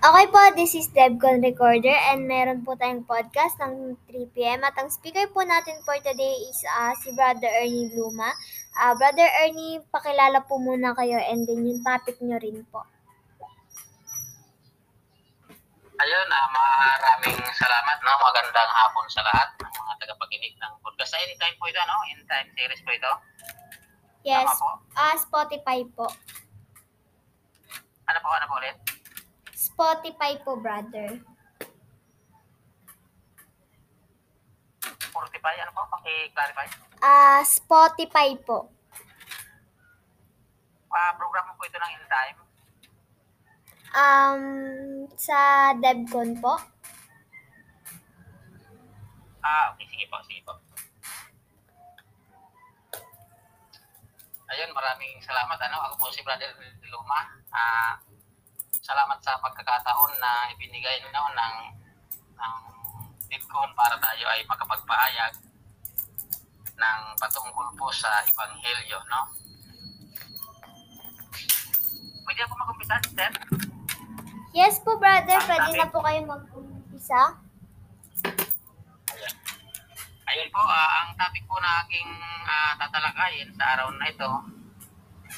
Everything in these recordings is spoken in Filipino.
Okay po, this is Debcon Recorder and meron po tayong podcast ng 3pm at ang speaker po natin for today is uh, si Brother Ernie Luma. Uh, Brother Ernie, pakilala po muna kayo and then yung topic nyo rin po. Ayun, uh, maraming salamat. No? Magandang hapon sa lahat ng mga tagapakinig ng podcast. Sa anytime po ito, no? Anytime series po ito. Yes, Tama po. ah Spotify po. Ano po, ano po ulit? Spotify po, brother. 45, ano po? Paki-clarify. Ah, Spotify po. Uh, program po ito ng anytime. Um, sa Debcon po. Ah, okay, sige po, sige po. Ayun, maraming salamat. Ano, ako po si Brother Luma. Ah, salamat sa pagkakataon na ibinigay no, ng, ng Bitcoin para tayo ay makapagpahayag ng patungkol po sa Ebanghelyo, no? Pwede ako mag-umpisa, sir? Yes po, brother. Ang Pwede na po kayo mag-umpisa. Ayan. Ayun po, ah, ang topic po na aking ah, tatalakayin sa araw na ito,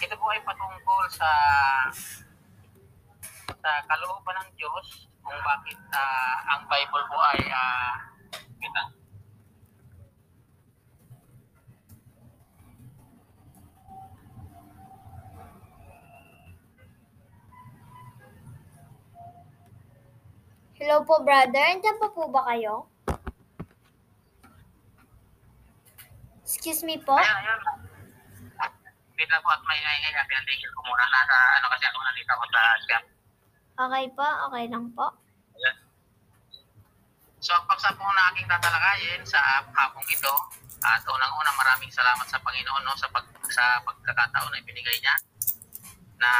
ito po ay patungkol sa sa kalooban ng Diyos kung bakit ah, ang Bible po ay uh, kita. Hello po, brother. Andiyan pa po ba kayo? Excuse me po. Ayun, ayun. Lang po at may ay ay pinatigil ko muna. Nasa ano kasi ako nandito ako sa scam. Okay po, okay lang po. Ayan. So, ang paksa po na aking tatalakayin sa hapong ito, at unang-una maraming salamat sa Panginoon no, sa, pag, sa pagkakataon na ibinigay niya na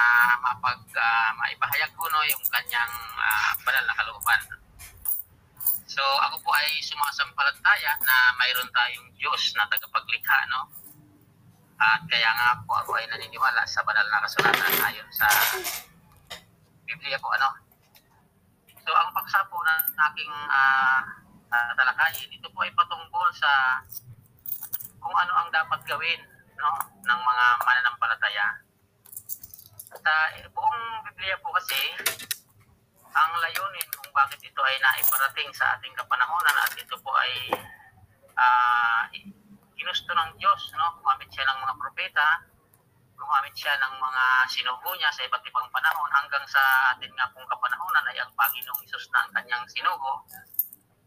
mapag, ah, maipahayag ko no, yung kanyang ah, banal na kalooban. So, ako po ay sumasampalataya na mayroon tayong Diyos na tagapaglikha, no? At kaya nga po ako ay naniniwala sa banal na kasulatan ayon sa Biblia po, ano? So, ang paksa po na aking uh, talakayin, ito po ay patungkol sa kung ano ang dapat gawin no, ng mga mananampalataya. Sa eh, buong Biblia po kasi, ang layunin kung bakit ito ay naiparating sa ating kapanahonan at ito po ay ah, ginusto ng Diyos, no? Gumamit siya ng mga propeta, gumamit siya ng mga sinugo niya sa iba't ibang panahon hanggang sa atin nga pong kapanahonan ay ang Panginoong Isus na ang kanyang sinugo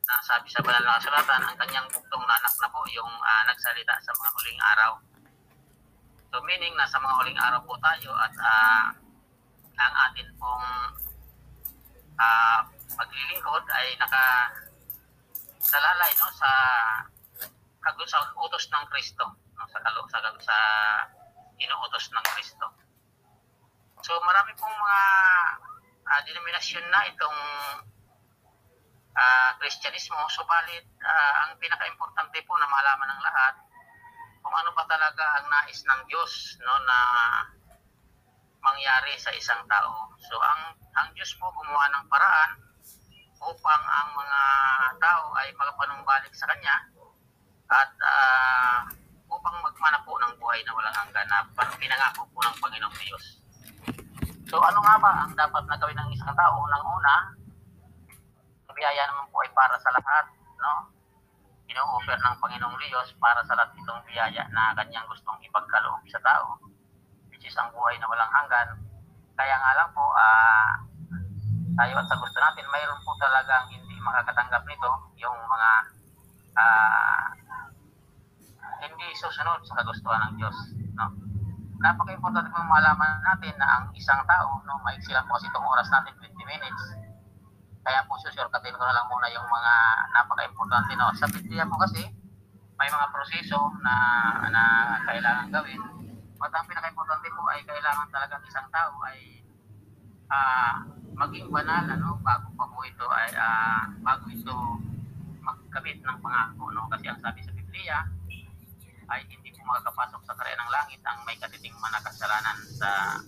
na sabi sa banal na kasulatan, ang kanyang buktong na anak na po yung ah, nagsalita sa mga huling araw. So meaning nasa mga huling araw po tayo at ah, ang atin pong ah, paglilingkod ay naka salalay no sa kagu sa utos ng Kristo no sa kalo sa sa inuutos ng Kristo. So marami pong mga ah, denominasyon na itong ah, Kristyanismo, subalit ah, ang pinaka-importante po na malaman ng lahat kung ano ba talaga ang nais ng Diyos no na mangyari sa isang tao. So ang ang Diyos po gumawa ng paraan upang ang mga tao ay magapanumbalik sa Kanya at ah, upang magmana po ng buhay na walang hanggan na pinangako po ng Panginoong Diyos. So ano nga ba ang dapat na gawin ng isang tao? Unang-una, ang biyaya naman po ay para sa lahat, no? Ino-offer ng Panginoong Diyos para sa lahat itong biyaya na kanyang gustong ipagkaloob sa tao, which is ang buhay na walang hanggan. Kaya nga lang po, ah, tayo at sa gusto natin, mayroon po talagang hindi makakatanggap nito yung mga ah, hindi susunod sa kagustuhan ng Diyos. No? Napaka-importante po malaman natin na ang isang tao, no, maiksi lang po kasi itong oras natin, 20 minutes. Kaya po susurkatin ko na lang muna yung mga napaka-importante. No? Sa Biblia po kasi, may mga proseso na, na kailangan gawin. At ang pinaka-importante po ay kailangan talaga isang tao ay ah, maging banal ano bago pa po ito ay ah, bago ito magkamit ng pangako no kasi ang sabi sa Biblia ay hindi po makakapasok sa karya ng langit ang may katiting manakasalanan sa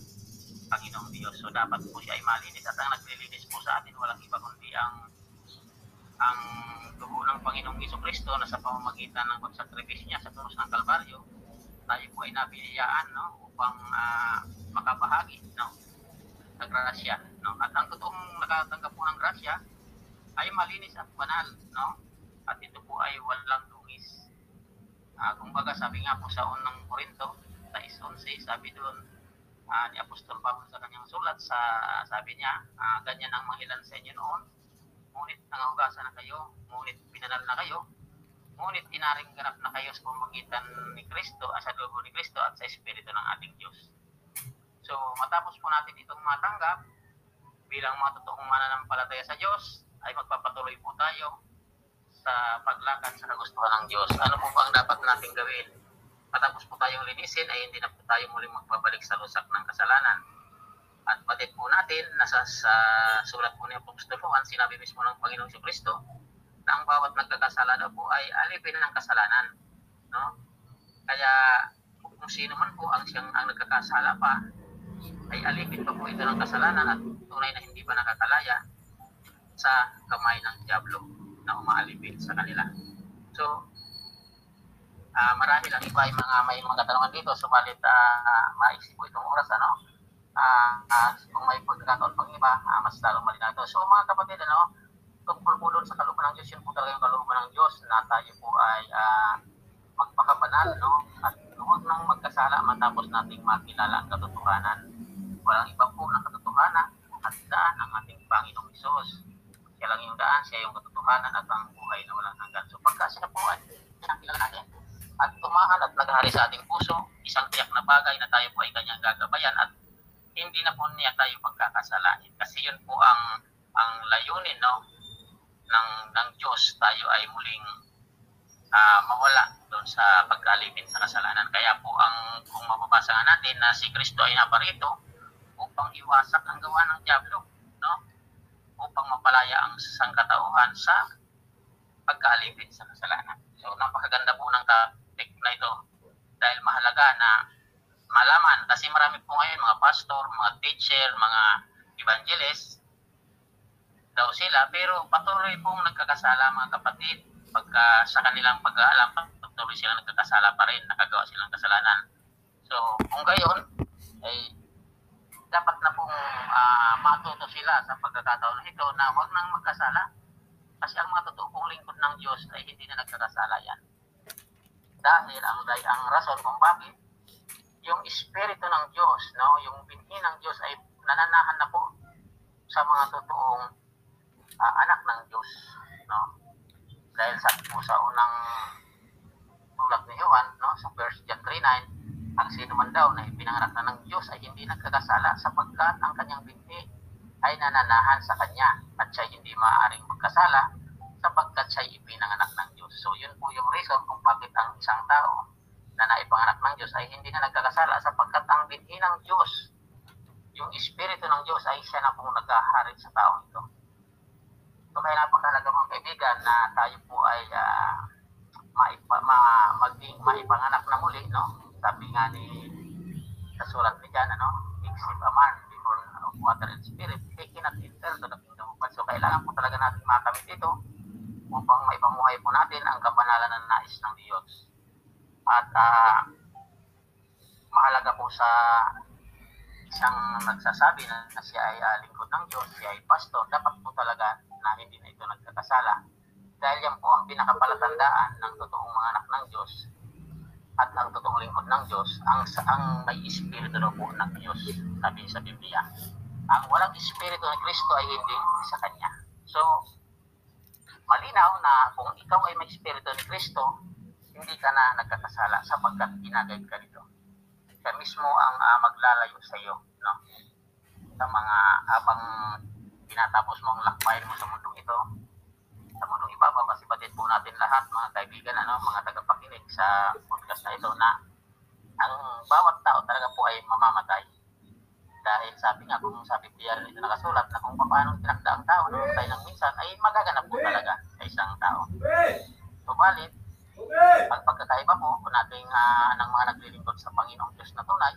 Panginoong Diyos. So dapat po siya ay malinis at ang naglilinis po sa atin walang iba kundi ang ang dugo ng Panginoong Iso Kristo na sa pamamagitan ng pagsakripisyo niya sa krus ng Kalbaryo, tayo po ay nabiniyaan no, upang uh, makabahagi no, sa grasya. No? At ang totoong nakatanggap po ng grasya ay malinis at banal. No? At ito po ay walang. Uh, kumbaga sabi nga po sa unang Korinto, sa 11, sabi doon, uh, ni Apostol Pablo sa kanyang sulat, sa, sabi niya, uh, ganyan ang mga ilan sa inyo noon, ngunit nangahugasan na kayo, ngunit pinanal na kayo, ngunit inaring ganap na kayo sa pamagitan ni Kristo, sa dugo ni Kristo at sa Espiritu ng ating Diyos. So, matapos po natin itong matanggap, bilang mga totoong mananampalataya sa Diyos, ay magpapatuloy po tayo sa paglakad sa kagustuhan ng Diyos. Ano po ba ang dapat nating gawin? Matapos po tayong linisin, ay hindi na po tayo muling magbabalik sa lusak ng kasalanan at batid po natin, nasa sa sulat po ni Apostol Juan, sinabi mismo ng Panginoong Kristo na ang bawat nagkakasala daw po ay alipin ng kasalanan. No? Kaya kung sino man po ang siyang ang nagkakasala pa, ay alipin pa po ito ng kasalanan at tunay na hindi pa nakakalaya sa kamay ng Diablo na umaalipin sa kanila. So, uh, marami lang iba ay mga may mga katanungan dito, subalit uh, maisip po itong oras, ano? uh, uh, kung may pagkakataon pang iba, uh, mas lalong malinado. So mga kapatid, ano, tungkol po sa kalooban ng Diyos, yun po talaga yung kalooban ng Diyos na tayo po ay uh, magpakabanal, no? At huwag nang magkasala matapos nating makilala ang katotohanan. Walang iba po ng katotohanan at daan ng ating Panginoong Isos. Siya lang yung daan, siya yung katotohanan at ang buhay na walang hanggan. So pagka siya po ay nakilala natin at tumahan at naghari sa ating puso, isang tiyak na bagay na tayo po ay kanyang gagabayan at hindi na po niya tayo pagkakasalain. Kasi yun po ang ang layunin no ng ng Diyos tayo ay muling uh, mawala doon sa pagkalipin sa kasalanan. Kaya po ang kung mababasa natin na si Kristo ay naparito upang iwasak ang gawa ng Diablo? Upang mapalaya ang sangkatauhan sa pagkalipin sa kasalanan. So napakaganda po ng topic na ito. Dahil mahalaga na malaman. Kasi marami po ngayon mga pastor, mga teacher, mga evangelist daw sila. Pero patuloy pong nagkakasala mga kapatid. Pagka sa kanilang pag-aalam patuloy silang nagkakasala pa rin. Nakagawa silang kasalanan. So kung gayon ay dapat na pong uh, matuto sila sa pagkakataon ito na huwag nang magkasala kasi ang mga totoo pong lingkod ng Diyos ay hindi na nagkakasala yan dahil ang, ang rason kung bakit yung espiritu ng Diyos, no, yung binhi ng Diyos ay nananahan na po sa mga totoong uh, anak ng Diyos, no? Dahil sa po sa unang tulak ni Juan, no, sa 1 John 3:9, ang sino man daw na ipinanganak na ng Diyos ay hindi nagkakasala sapagkat ang kanyang binhi ay nananahan sa kanya at siya hindi maaaring magkasala sapagkat siya ipinanganak ng Diyos. So yun po yung reason kung bakit ang isang tao na naipanganak ng Diyos ay hindi na nagkakasala sapagkat ang binhi ng Diyos, yung Espiritu ng Diyos ay siya na pong naghaharin sa taong ito. So kaya napakalaga mga kaibigan na tayo po ay uh, maipa, ma, maging maipanganak na muli, no? Sabi nga ni sa sulat ni Jan, ano? Except a man before of water and spirit, he cannot enter to the kingdom of God. So kailangan po talaga natin makamit ito upang maipamuhay po natin ang kabanalan ng nais ng Diyos at uh, mahalaga po sa isang nagsasabi na, na siya ay uh, lingkod ng Diyos, siya ay pastor, dapat po talaga na hindi na ito nagkakasala. Dahil yan po ang pinakapalatandaan ng totoong mga anak ng Diyos at ang totoong lingkod ng Diyos, ang, ang may espiritu daw po ng Diyos, sabi sa Biblia. Ang walang espiritu ng Kristo ay hindi sa Kanya. So, malinaw na kung ikaw ay may espiritu ni Kristo, hindi ka na nagkakasala sapagkat ginagayad ka nito. Siya mismo ang uh, maglalayo sa iyo, no? Sa mga habang tinatapos mo ang lakbayin mo sa mundong ito, sa mundong ibabaw, kasi batid po natin lahat, mga kaibigan, ano, mga tagapakinig sa podcast na ito na ang bawat tao talaga po ay mamamatay. Dahil sabi nga, kung sabi Pierre ito nakasulat na kung paano tinakda ang tao na tayo ng minsan, ay magaganap po talaga sa isang tao. Subalit, ang pagkakaiba po kung nating uh, ng mga naglilingkod sa Panginoong Diyos na tunay,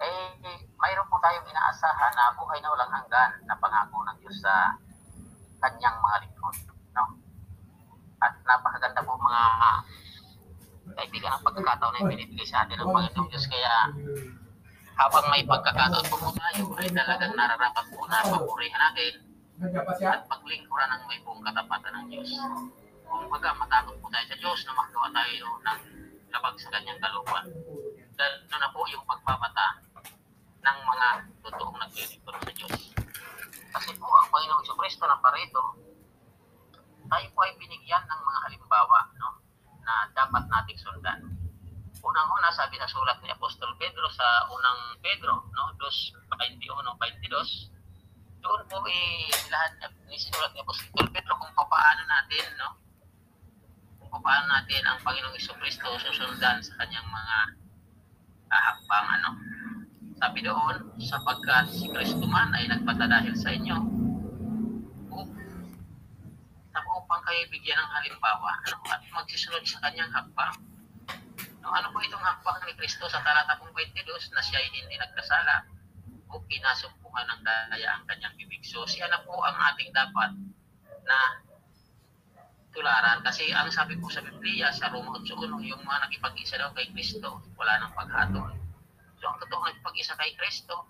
eh, mayroon po tayong inaasahan na buhay na walang hanggan na pangako ng Diyos sa kanyang mga lingkod. No? At napakaganda po mga kaibigan ang pagkakataon na ibinibigay sa atin ng Panginoong Diyos. Kaya habang may pagkakataon po po tayo ay talagang nararapat po na papurihan natin at paglingkuran ng may buong katapatan ng Diyos. Kung baga matakot po tayo sa Diyos na magawa tayo ng labag sa kanyang kalupan. Ito na po yung pagpapata ng mga totoong naglilingkod sa Diyos. Kasi po ang Panginoong Kristo ng Pareto, tayo po ay binigyan ng mga halimbawa no, na dapat nating sundan. Unang-una, sabi sa sulat ni Apostol Pedro sa unang Pedro, no, 2.21-22, doon po eh, lahat ni sinulat ni Apostol Pedro kung paano natin, no, kung paano natin ang Panginoong Kristo susundan sa kanyang mga uh, hakbang, ano. Sabi doon, sapagkat si Kristo man ay nagpatadahil sa inyo, upang kayo bigyan ng halimbawa ano, at magsisunod sa kanyang hakbang. No, ano po itong hakbang ni Kristo sa talata 22 na siya ay hindi nagkasala o pinasumpungan ng daya ang kanyang bibig. So siya na po ang ating dapat na tularan. Kasi ang sabi po sa Biblia, sa Roma 8.1, yung mga nakipag-isa daw kay Kristo, wala nang paghatol. So ang totoo nakipag-isa kay Kristo,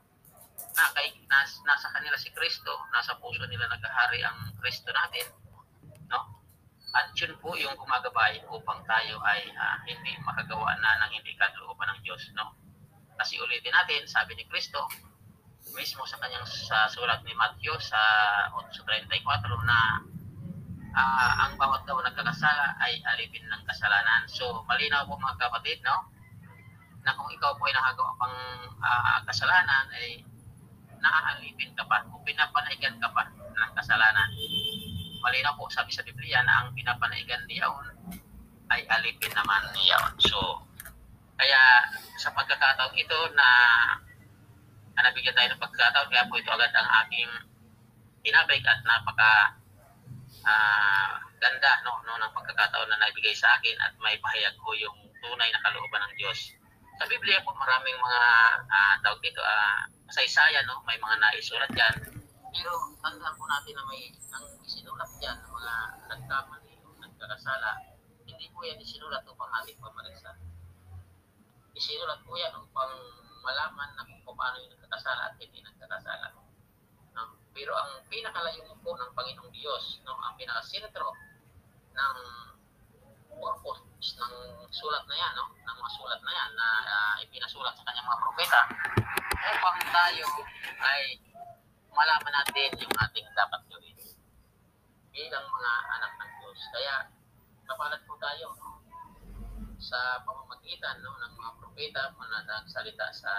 na kay, nas, nasa kanila si Kristo, nasa puso nila naghahari ang Kristo natin, no? At yun po yung gumagabay upang tayo ay uh, hindi makagawa na ng hindi kalooban ng Diyos, no? Kasi ulitin natin, sabi ni Kristo, mismo sa kanyang sa sulat ni Matthew sa 8.34 na uh, ang bawat daw nagkakasala ay alipin ng kasalanan. So, malinaw po mga kapatid, no? Na kung ikaw po ay nakagawa pang uh, kasalanan, ay naaalipin ka pa o pinapanaigan ka pa ng kasalanan. Malinaw po sabi sa Biblia na ang pinapanaigan niyaon ay alipin naman niyaon. So, kaya sa pagkakataon ito na, na nabigyan tayo ng pagkakataon, kaya po ito agad ang aking tinabig at napaka uh, ganda no, no, ng pagkakataon na nabigay sa akin at may pahayag ko yung tunay na kalooban ng Diyos. Sa Biblia po maraming mga uh, tawag dito, uh, masaysayan, no? may mga naisulat dyan. Pero tandaan po natin na may ang isinulat dyan ng mga nagkamali o nagkakasala, hindi po yan isinulat upang ating pamarisan. Isinulat po yan upang malaman na kung paano yung nagkakasala at hindi nagkakasala. No? Pero ang pinakalayo po ng Panginoong Diyos, no? ang pinakasentro ng purpose ng sulat na yan, no? ng mga sulat na yan na uh, ipinasulat sa kanyang mga propeta upang tayo ay malaman natin yung ating dapat gawin bilang mga anak ng Diyos. Kaya kapalat po tayo no? sa pamamagitan no, ng mga propeta na nagsalita sa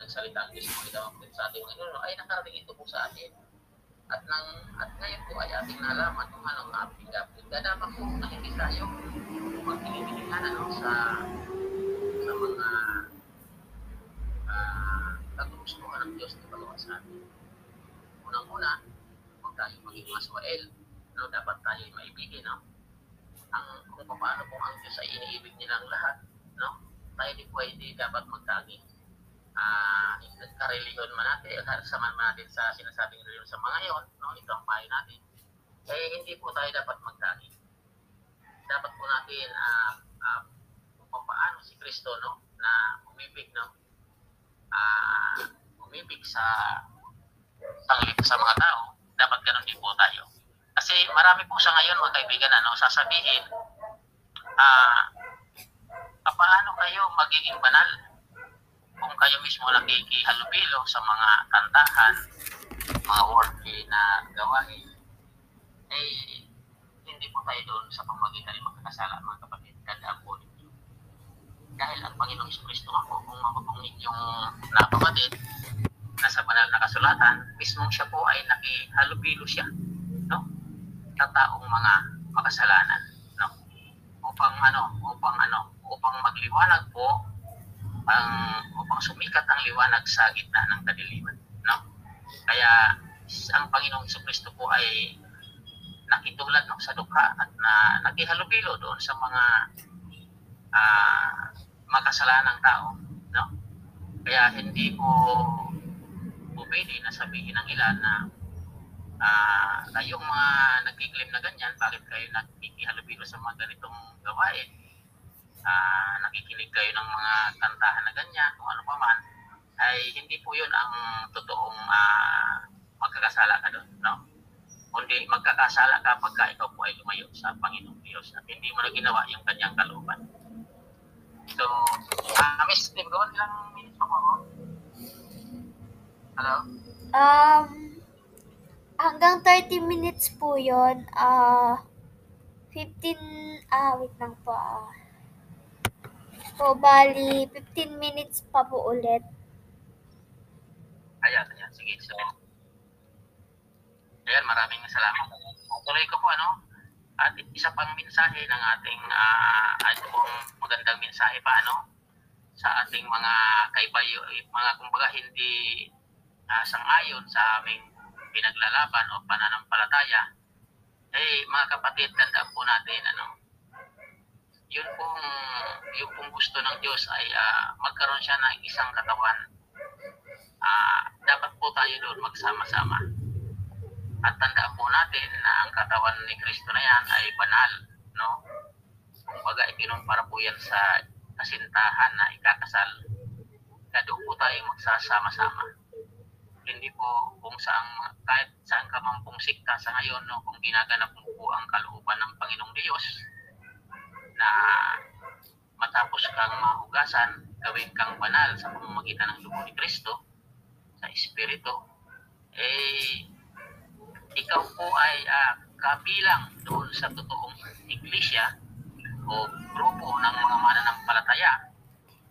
nagsalita ang Diyos mo itaw sa ating mga inuno ay nakarating ito po sa atin. At nang at ngayon po ay ating nalaman kung anong aplikable. Ganapan po na hindi tayo magpilipilingan ano, sa sa mga uh, kagustuhan ng Diyos na sa atin. Unang-una, huwag tayo maging maswael. No, dapat tayo maibigin. No? Ang, kung paano po ang Diyos ay iniibig nilang lahat. No? Tayo di po hindi dapat magtagi. Uh, kareliyon man natin, kasama man natin sa sinasabing reliyon sa mga yon, no? ito ang payo natin. Eh, hindi po tayo dapat magtagi. Dapat po natin uh, uh, kung paano si Kristo no, na umibig no, uh, umibig sa tanglit sa mga tao, dapat ganun din po tayo. Kasi marami po sa ngayon mga kaibigan ano, sasabihin ah uh, paano kayo magiging banal kung kayo mismo nakikihalubilo sa mga kantahan, mga worldly na gawain, eh, hindi po tayo doon sa pamagitan ng magkakasala, mga kapatid. Tandaan po ninyo. Dahil ang Panginoong Kristo ako, kung mapapangin yung napapatid, nasa banal na kasulatan, mismo siya po ay nakihalubilo siya, no? Ng taong mga makasalanan, no? Upang ano, upang ano, upang magliwanag po ang upang sumikat ang liwanag sa gitna ng kadiliman, no? Kaya ang Panginoong Kristo po ay nakitulad no, sa dukha at na nakihalubilo doon sa mga uh, makasalanang tao, no? Kaya hindi po po pwede na sabihin ng ilan na ah kayong mga nagkiklaim na ganyan, bakit kayo nakikihalubilo sa mga ganitong gawain? Ah, nakikinig kayo ng mga kantahan na ganyan, kung ano pa man, ay hindi po yun ang totoong ah, magkakasala ka doon, no? Kundi magkakasala ka pagka ikaw po ay lumayo sa Panginoong Diyos at hindi mo na ginawa yung kanyang kalooban. So, ah Miss, Tim, gawin ilang minutes pa ako? Hello? Um, hanggang 30 minutes po yun. Ah, 15, ah, wait lang po. Ah. So, bali, 15 minutes pa po ulit. Ayan, ayan. Sige, so. Ayan, maraming salamat. Tuloy ko po, ano? At isa pang mensahe ng ating, ah, uh, ito pong magandang mensahe pa, ano? Sa ating mga kaibayo, mga kumbaga hindi uh, sang-ayon sa aming pinaglalaban o pananampalataya. Eh, mga kapatid, tandaan po natin, ano? Yun pong, yung pong gusto ng Diyos ay uh, magkaroon siya ng isang katawan uh, dapat po tayo doon magsama-sama. At tandaan po natin na ang katawan ni Kristo na yan ay banal, no? Kumbaga, ikinumpara po yan sa kasintahan na ikakasal. Kaya doon po tayo magsasama-sama. Hindi po kung saan, kahit saan ka man pong sikta sa ngayon, no, kung ginaganap mo po ang kalooban ng Panginoong Diyos, na matapos kang mahugasan, gawin kang banal sa pamamagitan ng dugo ni Kristo, sa Espiritu, eh, ikaw po ay uh, kabilang doon sa totoong iglesia o grupo ng mga mananampalataya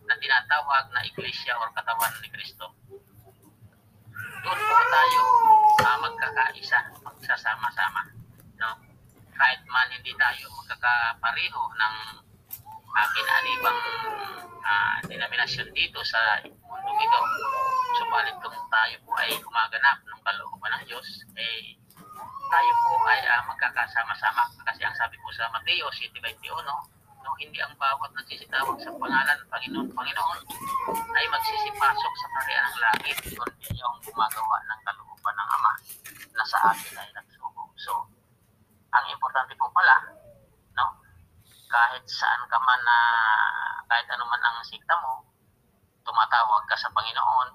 na tinatawag na iglesia o katawan ni Kristo. Doon tayo uh, magkakaisa, magsasama-sama. No? Kahit man hindi tayo magkakapareho ng uh, kinalibang uh, denominasyon dito sa mundong ito. Subalit kung tayo po ay gumaganap ng kalooban ng Diyos, eh, tayo po ay uh, magkakasama-sama. Kasi ang sabi po sa Mateo 7.21, no, hindi ang bawat nagsisitawag sa pangalan ng Panginoon, Panginoon ay magsisipasok sa karya ng langit, kundi yung gumagawa ng kalooban ng Ama na sa atin ay nagsubo. So, ang importante po pala, no, kahit saan ka man na, kahit ano man ang sikta mo, tumatawag ka sa Panginoon,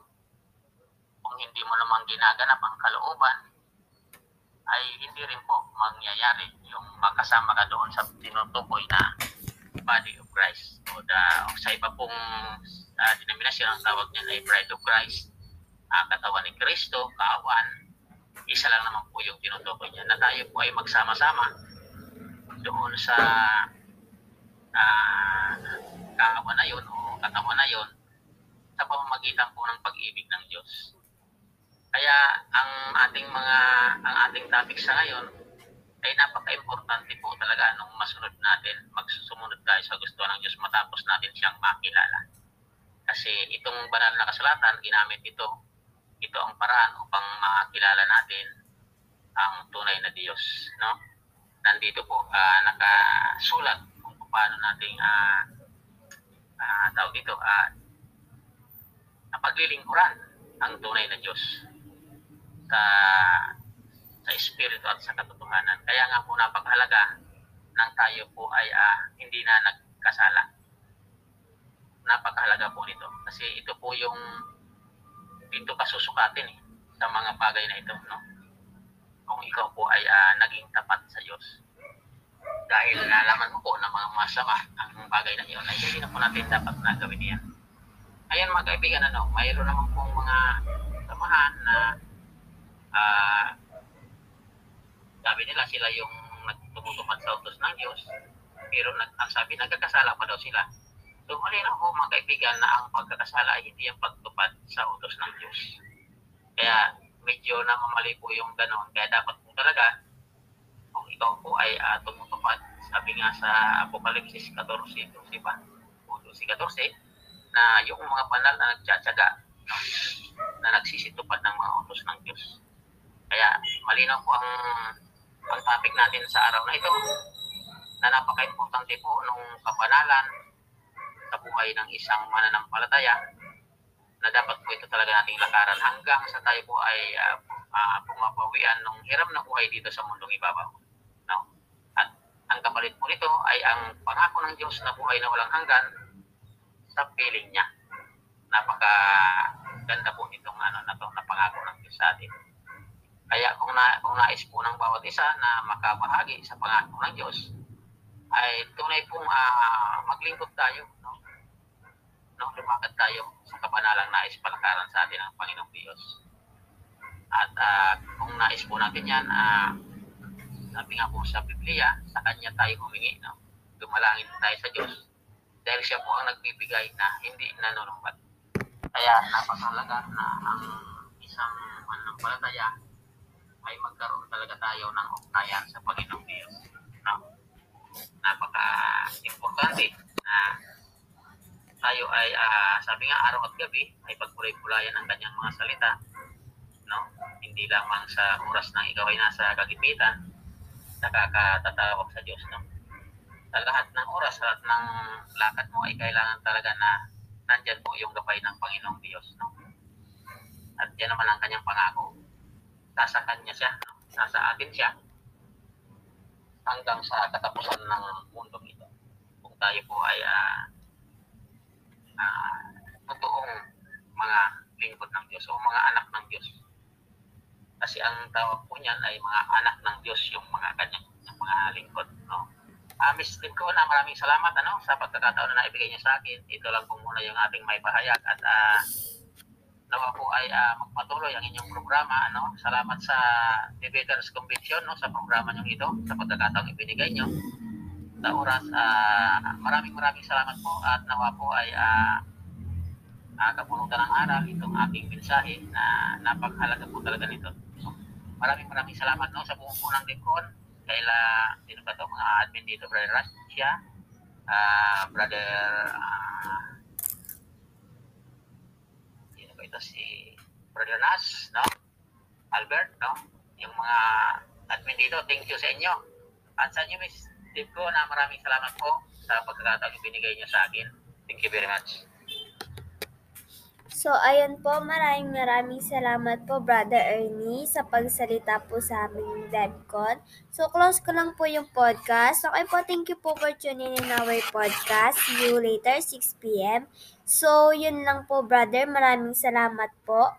kung hindi mo naman ginaganap ang kalooban, ay hindi rin po mangyayari yung makasama ka doon sa tinutukoy na body of Christ o, the, o sa iba pong uh, denominasyon ang tawag niya ay bride of Christ uh, katawan ni Kristo, kaawan isa lang naman po yung tinutukoy niya na tayo po ay magsama-sama doon sa uh, kaawan na yun o katawan na yun sa pamamagitan po ng pag-ibig ng Diyos. Kaya ang ating mga ang ating topic sa ngayon ay napaka-importante po talaga nung masunod natin, magsusumunod tayo sa gusto ng Diyos matapos natin siyang makilala. Kasi itong banal na kasulatan, ginamit ito, ito ang paraan upang makilala natin ang tunay na Diyos. No? Nandito po, uh, nakasulat kung paano nating uh, uh, tawag dito, uh, napaglilingkuran ang tunay na Diyos sa sa espiritu at sa katotohanan. Kaya nga po napakahalaga nang tayo po ay uh, hindi na nagkasala. Napakahalaga po nito kasi ito po yung dito kasusukatin eh, sa mga bagay na ito, no? Kung ikaw po ay uh, naging tapat sa Diyos. Dahil nalaman mo po na mga masama ang bagay na iyon, ay hindi na po natin dapat na gawin yan. Ayan mga kaibigan, ano, mayroon naman pong mga samahan na uh, sabi nila sila yung nagtumutupad sa utos ng Diyos pero nag, ang sabi nagkakasala pa daw sila so malinaw ko mga kaibigan na ang pagkakasala ay hindi ang pagtupad sa utos ng Diyos kaya medyo namamali po yung ganon kaya dapat po talaga kung ikaw po ay uh, tumutupad sabi nga sa Apokalipsis 14 12 ba? 12 na yung mga banal na nagtsatsaga no? na nagsisitupad ng mga utos ng Diyos kaya malinaw po ang ang topic natin sa araw na ito na napaka-importante po nung kabanalan sa buhay ng isang mananampalataya na dapat po ito talaga nating lakaran hanggang sa tayo po ay uh, uh, pumapawian ng hiram na buhay dito sa mundong ibabaw. No? At ang kapalit po nito ay ang pangako ng Diyos na buhay na walang hanggan sa piling niya. Napaka ganda po nitong ano na to na pangako ng Diyos sa atin. Kaya kung, na, kung nais po ng bawat isa na makabahagi sa pangako ng Diyos, ay tunay pong uh, maglingkod tayo. No? No, lumakad tayo sa kabanalang nais palakaran sa atin ng Panginoong Diyos. At uh, kung nais po natin yan, uh, sabi nga po sa Biblia, sa Kanya tayo humingi. No? Dumalangin tayo sa Diyos dahil siya po ang nagbibigay na hindi nanunumbat. Kaya napakalaga na ang isang mananampalataya ay magkaroon talaga tayo ng ugnayan sa Panginoong Diyos. No? Napaka-importante na tayo ay, uh, sabi nga, araw at gabi ay pagpulay-pulayan ang kanyang mga salita. No? Hindi lamang sa oras ng ikaw ay nasa kagipitan, nakakatatawag sa Diyos. No? Sa lahat ng oras, sa lahat ng lakad mo ay kailangan talaga na nandyan po yung gabay ng Panginoong Diyos. No? At yan naman ang kanyang pangako nasa kanya siya, nasa atin siya, hanggang sa katapusan ng mundo ito. Kung tayo po ay uh, uh, totoong mga lingkod ng Diyos o mga anak ng Diyos. Kasi ang tawag po niyan ay mga anak ng Diyos yung mga kanyang yung mga lingkod. No? Uh, Miss Tim ko na maraming salamat ano, sa pagkakataon na naibigay niya sa akin. Ito lang po muna yung ating may pahayag at uh, nawa po ay uh, magpatuloy ang inyong programa. Ano? Salamat sa Debaters Convention no, sa programa nyo ito, sa pagkakataong ibinigay nyo. Sa oras, uh, maraming maraming salamat po at nawa po ay uh, uh, kapunutan ng aral itong aking mensahe na napakahalaga po talaga nito. So, maraming maraming salamat no, sa buong punang lingkod. Kaila, sino ba ito, mga admin dito, Brother Rastia, uh, Brother uh, ito si Brother Nas, no? Albert, no? Yung mga admin dito, thank you sa inyo. At sa inyo, Miss Steve ko, na maraming salamat po sa pagkakataong binigay niyo sa akin. Thank you very much. So, ayun po, maraming maraming salamat po, Brother Ernie, sa pagsalita po sa aming DevCon. So, close ko lang po yung podcast. Okay po, thank you po for tuning in our podcast. See you later, 6pm. So, yun lang po, brother. Maraming salamat po.